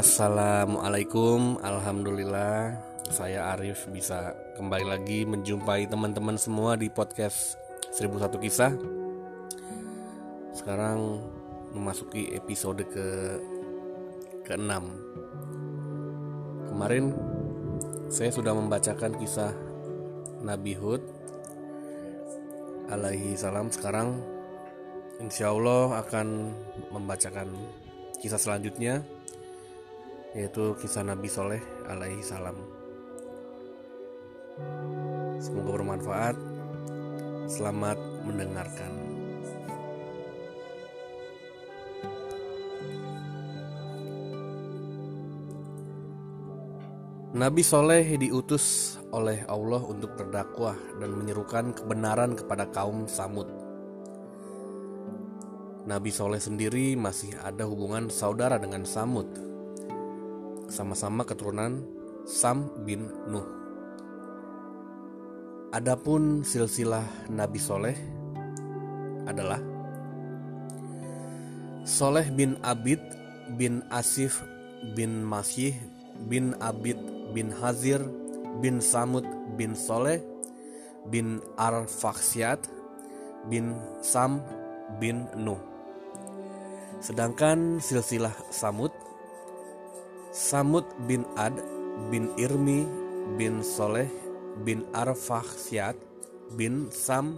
Assalamualaikum. Alhamdulillah Saya Arif bisa kembali lagi menjumpai teman-teman semua di podcast 1001 Kisah. Sekarang memasuki episode ke ke-6 Kemarin saya sudah membacakan kisah Nabi Hud alaihi salam. Sekarang insya Allah akan membacakan kisah selanjutnya yaitu kisah Nabi Soleh alaihi salam. Semoga bermanfaat. Selamat mendengarkan. Nabi Soleh diutus oleh Allah untuk berdakwah dan menyerukan kebenaran kepada kaum Samud. Nabi Soleh sendiri masih ada hubungan saudara dengan Samud sama-sama keturunan Sam bin Nuh. Adapun silsilah Nabi Soleh adalah Soleh bin Abid bin Asif bin Masyih bin Abid bin Hazir bin Samud bin Soleh bin Arfaksiat bin Sam bin Nuh. Sedangkan silsilah Samud Samud bin Ad bin Irmi bin Soleh bin Arfakhsyat bin Sam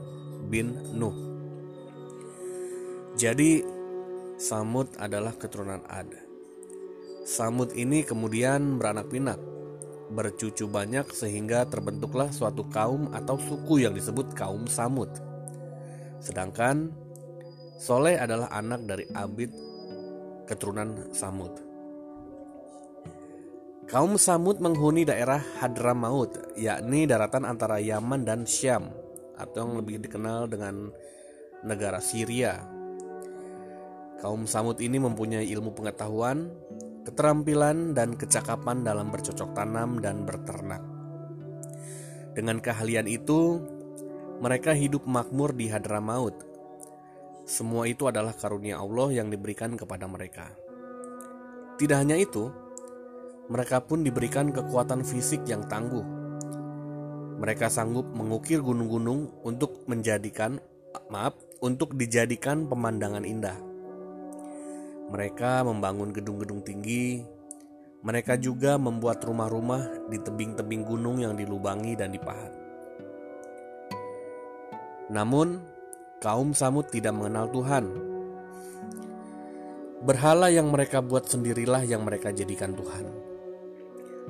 bin Nuh. Jadi Samud adalah keturunan Ad. Samud ini kemudian beranak pinak, bercucu banyak sehingga terbentuklah suatu kaum atau suku yang disebut kaum Samud. Sedangkan Soleh adalah anak dari Abid keturunan Samud. Kaum Samud menghuni daerah Hadramaut, yakni daratan antara Yaman dan Syam, atau yang lebih dikenal dengan negara Syria. Kaum Samud ini mempunyai ilmu pengetahuan, keterampilan, dan kecakapan dalam bercocok tanam dan berternak. Dengan keahlian itu, mereka hidup makmur di Hadramaut. Semua itu adalah karunia Allah yang diberikan kepada mereka. Tidak hanya itu, mereka pun diberikan kekuatan fisik yang tangguh. Mereka sanggup mengukir gunung-gunung untuk menjadikan maaf, untuk dijadikan pemandangan indah. Mereka membangun gedung-gedung tinggi. Mereka juga membuat rumah-rumah di tebing-tebing gunung yang dilubangi dan dipahat. Namun, kaum Samud tidak mengenal Tuhan. Berhala yang mereka buat sendirilah yang mereka jadikan Tuhan.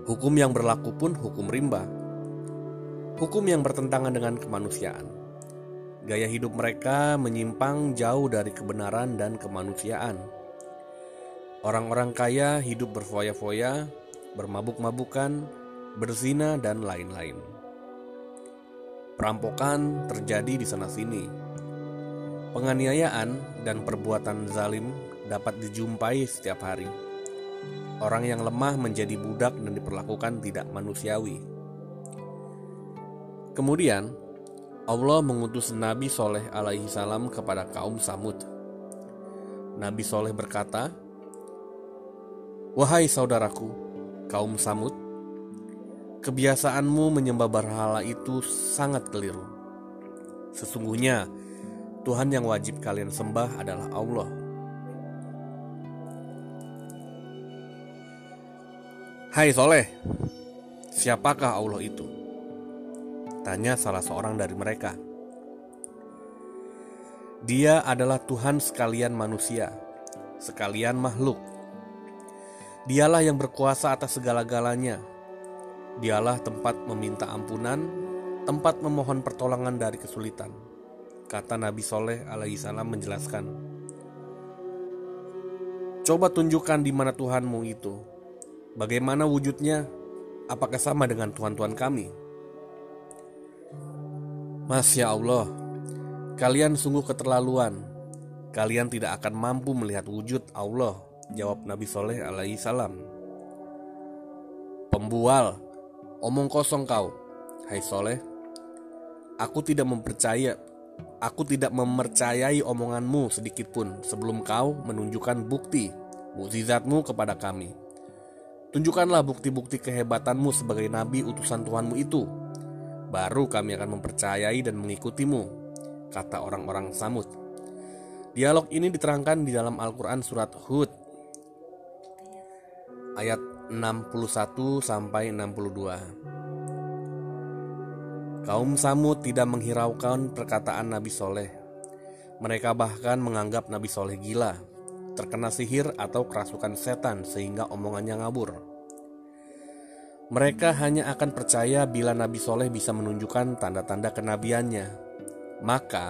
Hukum yang berlaku pun hukum rimba. Hukum yang bertentangan dengan kemanusiaan. Gaya hidup mereka menyimpang jauh dari kebenaran dan kemanusiaan. Orang-orang kaya hidup berfoya-foya, bermabuk-mabukan, berzina, dan lain-lain. Perampokan terjadi di sana-sini. Penganiayaan dan perbuatan zalim dapat dijumpai setiap hari orang yang lemah menjadi budak dan diperlakukan tidak manusiawi. Kemudian, Allah mengutus Nabi Soleh alaihi salam kepada kaum Samud. Nabi Soleh berkata, Wahai saudaraku, kaum Samud, kebiasaanmu menyembah berhala itu sangat keliru. Sesungguhnya, Tuhan yang wajib kalian sembah adalah Allah Hai Soleh, siapakah Allah itu? Tanya salah seorang dari mereka. Dia adalah Tuhan sekalian manusia, sekalian makhluk. Dialah yang berkuasa atas segala-galanya. Dialah tempat meminta ampunan, tempat memohon pertolongan dari kesulitan. Kata Nabi Soleh alaihissalam menjelaskan. Coba tunjukkan di mana Tuhanmu itu, Bagaimana wujudnya? Apakah sama dengan tuan-tuan kami? Masya Allah, kalian sungguh keterlaluan. Kalian tidak akan mampu melihat wujud Allah, jawab Nabi Soleh alaihi salam. Pembual, omong kosong kau, hai Soleh. Aku tidak mempercaya, aku tidak mempercayai omonganmu sedikit pun sebelum kau menunjukkan bukti mukjizatmu kepada kami. Tunjukkanlah bukti-bukti kehebatanmu sebagai nabi utusan Tuhanmu itu. Baru kami akan mempercayai dan mengikutimu, kata orang-orang Samud. Dialog ini diterangkan di dalam Al-Quran surat Hud ayat 61 sampai 62. Kaum Samud tidak menghiraukan perkataan Nabi Soleh. Mereka bahkan menganggap Nabi Soleh gila terkena sihir atau kerasukan setan sehingga omongannya ngabur. Mereka hanya akan percaya bila Nabi Soleh bisa menunjukkan tanda-tanda kenabiannya. Maka,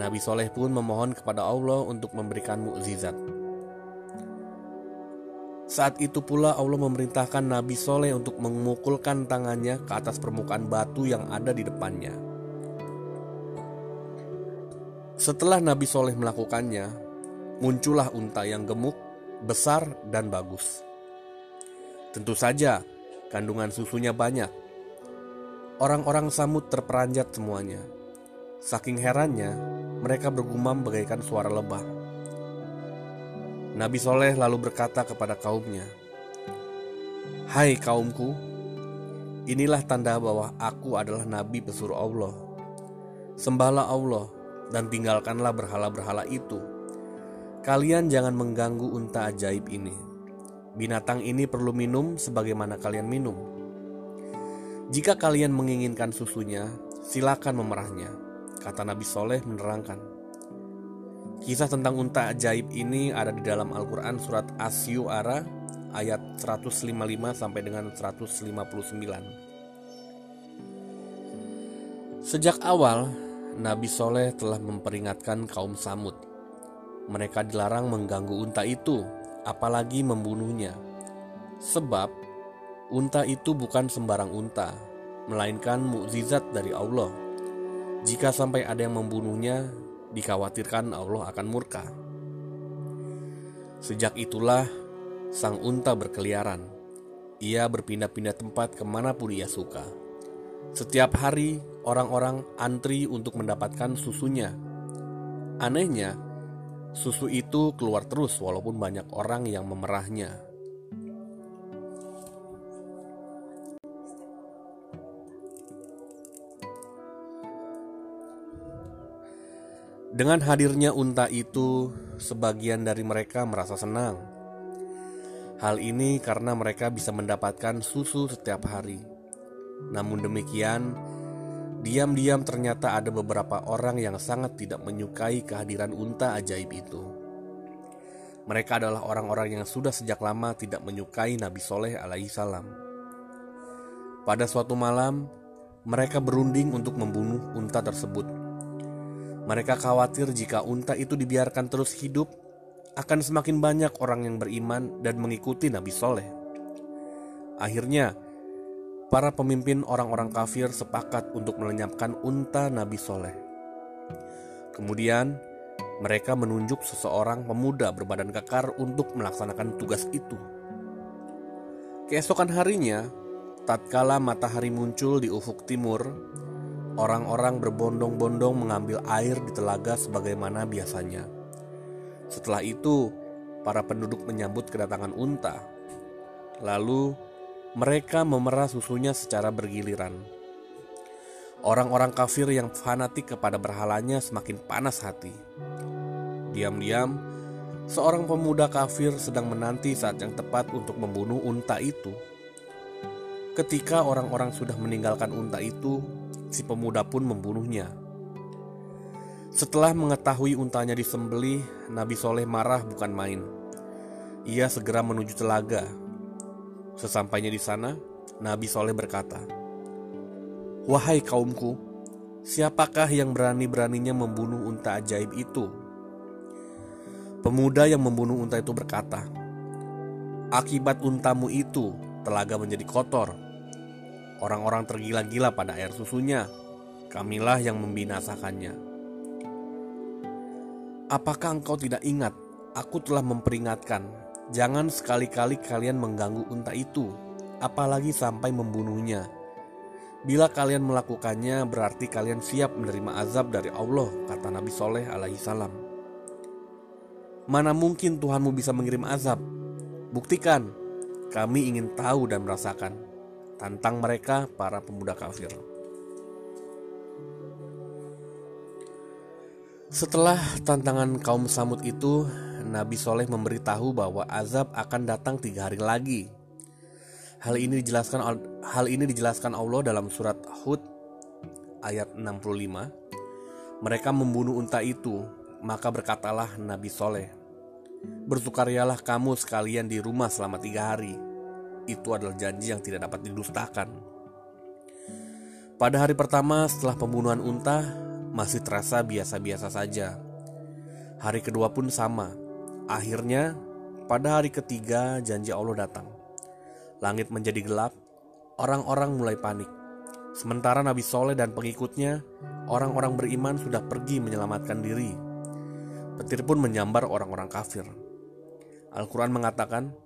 Nabi Soleh pun memohon kepada Allah untuk memberikan mukjizat. Saat itu pula Allah memerintahkan Nabi Soleh untuk memukulkan tangannya ke atas permukaan batu yang ada di depannya. Setelah Nabi Soleh melakukannya, muncullah unta yang gemuk, besar, dan bagus. Tentu saja, kandungan susunya banyak. Orang-orang Samud terperanjat semuanya. Saking herannya, mereka bergumam bagaikan suara lebah. Nabi Soleh lalu berkata kepada kaumnya, Hai kaumku, inilah tanda bahwa aku adalah Nabi pesuruh Allah. Sembahlah Allah dan tinggalkanlah berhala-berhala itu Kalian jangan mengganggu unta ajaib ini. Binatang ini perlu minum sebagaimana kalian minum. Jika kalian menginginkan susunya, silakan memerahnya, kata Nabi Soleh menerangkan. Kisah tentang unta ajaib ini ada di dalam Al-Quran surat Asyu'ara ayat 155 sampai dengan 159. Sejak awal, Nabi Soleh telah memperingatkan kaum Samud mereka dilarang mengganggu unta itu, apalagi membunuhnya. Sebab unta itu bukan sembarang unta, melainkan mukjizat dari Allah. Jika sampai ada yang membunuhnya, dikhawatirkan Allah akan murka. Sejak itulah sang unta berkeliaran. Ia berpindah-pindah tempat ke mana pun ia suka. Setiap hari, orang-orang antri untuk mendapatkan susunya. Anehnya, Susu itu keluar terus walaupun banyak orang yang memerahnya. Dengan hadirnya unta itu, sebagian dari mereka merasa senang. Hal ini karena mereka bisa mendapatkan susu setiap hari. Namun demikian, Diam-diam ternyata ada beberapa orang yang sangat tidak menyukai kehadiran unta ajaib itu. Mereka adalah orang-orang yang sudah sejak lama tidak menyukai Nabi Soleh alaihi salam. Pada suatu malam, mereka berunding untuk membunuh unta tersebut. Mereka khawatir jika unta itu dibiarkan terus hidup, akan semakin banyak orang yang beriman dan mengikuti Nabi Soleh. Akhirnya, para pemimpin orang-orang kafir sepakat untuk melenyapkan unta Nabi Soleh. Kemudian, mereka menunjuk seseorang pemuda berbadan kekar untuk melaksanakan tugas itu. Keesokan harinya, tatkala matahari muncul di ufuk timur, orang-orang berbondong-bondong mengambil air di telaga sebagaimana biasanya. Setelah itu, para penduduk menyambut kedatangan unta. Lalu, mereka memerah susunya secara bergiliran. Orang-orang kafir yang fanatik kepada berhalanya semakin panas hati. Diam-diam, seorang pemuda kafir sedang menanti saat yang tepat untuk membunuh unta itu. Ketika orang-orang sudah meninggalkan unta itu, si pemuda pun membunuhnya. Setelah mengetahui untanya disembelih, Nabi Soleh marah bukan main. Ia segera menuju telaga Sesampainya di sana, Nabi Soleh berkata, Wahai kaumku, siapakah yang berani-beraninya membunuh unta ajaib itu? Pemuda yang membunuh unta itu berkata, Akibat untamu itu, telaga menjadi kotor. Orang-orang tergila-gila pada air susunya. Kamilah yang membinasakannya. Apakah engkau tidak ingat? Aku telah memperingatkan Jangan sekali-kali kalian mengganggu unta itu, apalagi sampai membunuhnya. Bila kalian melakukannya, berarti kalian siap menerima azab dari Allah, kata Nabi Soleh alaihi salam. Mana mungkin Tuhanmu bisa mengirim azab? Buktikan, kami ingin tahu dan merasakan. Tantang mereka para pemuda kafir. Setelah tantangan kaum Samud itu, Nabi Soleh memberitahu bahwa azab akan datang tiga hari lagi. Hal ini dijelaskan hal ini dijelaskan Allah dalam surat Hud ayat 65. Mereka membunuh unta itu, maka berkatalah Nabi Soleh, Bersukarialah kamu sekalian di rumah selama tiga hari. Itu adalah janji yang tidak dapat didustakan. Pada hari pertama setelah pembunuhan unta, masih terasa biasa-biasa saja. Hari kedua pun sama. Akhirnya, pada hari ketiga janji Allah datang. Langit menjadi gelap, orang-orang mulai panik. Sementara Nabi Soleh dan pengikutnya, orang-orang beriman sudah pergi menyelamatkan diri. Petir pun menyambar orang-orang kafir. Al-Quran mengatakan,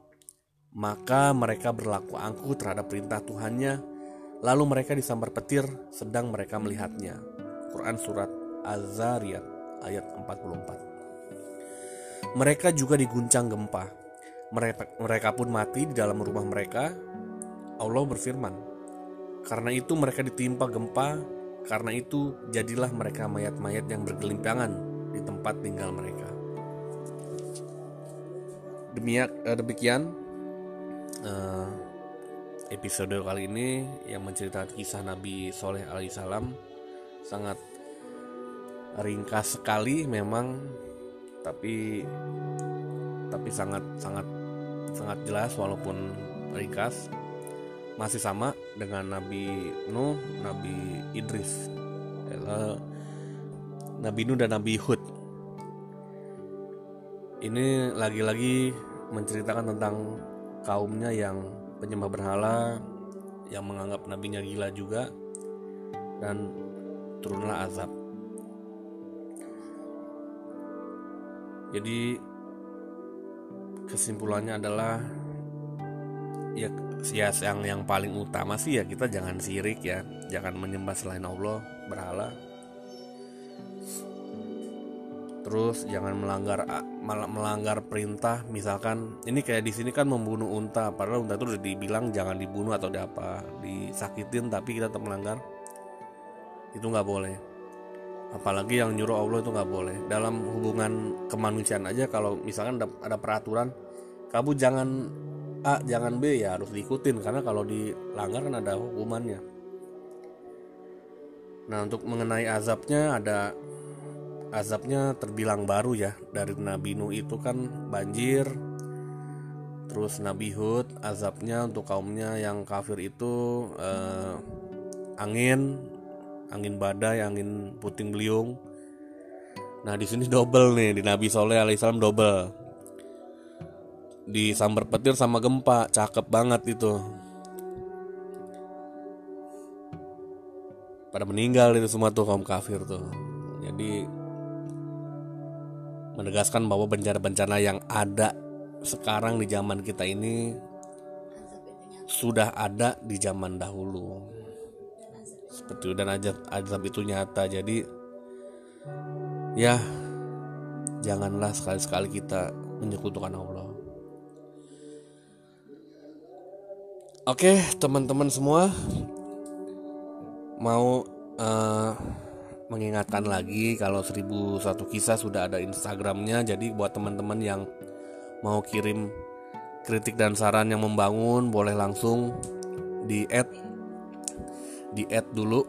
maka mereka berlaku angkuh terhadap perintah Tuhannya, lalu mereka disambar petir sedang mereka melihatnya. Quran Surat Az-Zariyat ayat 44. Mereka juga diguncang gempa. Mereka, pun mati di dalam rumah mereka. Allah berfirman, karena itu mereka ditimpa gempa, karena itu jadilah mereka mayat-mayat yang bergelimpangan di tempat tinggal mereka. Demiak, eh, demikian uh, episode kali ini yang menceritakan kisah Nabi Soleh alaihissalam sangat ringkas sekali memang tapi tapi sangat sangat sangat jelas walaupun ringkas masih sama dengan Nabi Nuh, Nabi Idris, Nabi Nuh dan Nabi Hud. Ini lagi-lagi menceritakan tentang kaumnya yang penyembah berhala, yang menganggap nabinya gila juga, dan turunlah azab. Jadi kesimpulannya adalah ya ya yang yang paling utama sih ya kita jangan sirik ya, jangan menyembah selain Allah berhala. Terus jangan melanggar melanggar perintah, misalkan ini kayak di sini kan membunuh unta, padahal unta itu udah dibilang jangan dibunuh atau apa, disakitin tapi kita tetap melanggar itu nggak boleh apalagi yang nyuruh Allah itu nggak boleh. Dalam hubungan kemanusiaan aja kalau misalkan ada, ada peraturan kamu jangan A jangan B ya harus diikutin. Karena kalau dilanggar kan ada hukumannya. Nah untuk mengenai azabnya ada azabnya terbilang baru ya. Dari Nabi Nuh itu kan banjir. Terus Nabi Hud azabnya untuk kaumnya yang kafir itu eh, angin angin badai, angin puting beliung. Nah di sini double nih di Nabi Soleh alaihissalam double. Di sambar petir sama gempa, cakep banget itu. Pada meninggal itu semua tuh kaum kafir tuh. Jadi menegaskan bahwa bencana-bencana yang ada sekarang di zaman kita ini sudah ada di zaman dahulu seperti itu. Dan azab azab itu nyata. Jadi ya janganlah sekali-sekali kita menyekutukan Allah. Oke teman-teman semua mau uh, mengingatkan lagi kalau 1001 kisah sudah ada Instagramnya. Jadi buat teman-teman yang mau kirim kritik dan saran yang membangun boleh langsung di add di add dulu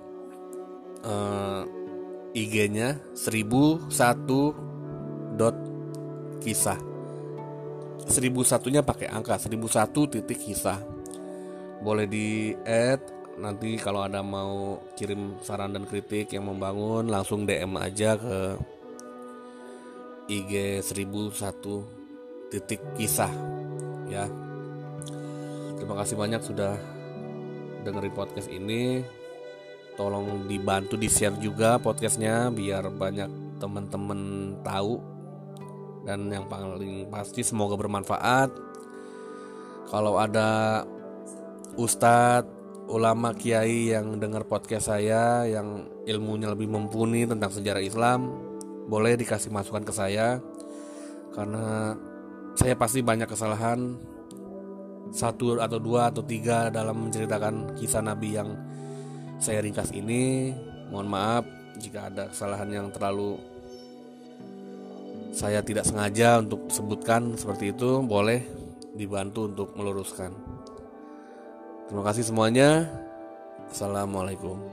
uh, IG-nya 1001 dot kisah. 1001 nya pakai angka 1001 titik kisah. Boleh di add nanti kalau ada mau kirim saran dan kritik yang membangun langsung DM aja ke IG 1001 titik kisah ya. Terima kasih banyak sudah dengerin podcast ini. Tolong dibantu di share juga podcastnya biar banyak teman-teman tahu. Dan yang paling pasti semoga bermanfaat. Kalau ada ustadz ulama kiai yang dengar podcast saya yang ilmunya lebih mumpuni tentang sejarah Islam boleh dikasih masukan ke saya. Karena saya pasti banyak kesalahan satu atau dua atau tiga dalam menceritakan kisah Nabi yang saya ringkas ini. Mohon maaf jika ada kesalahan yang terlalu saya tidak sengaja untuk sebutkan seperti itu, boleh dibantu untuk meluruskan. Terima kasih semuanya. Assalamualaikum.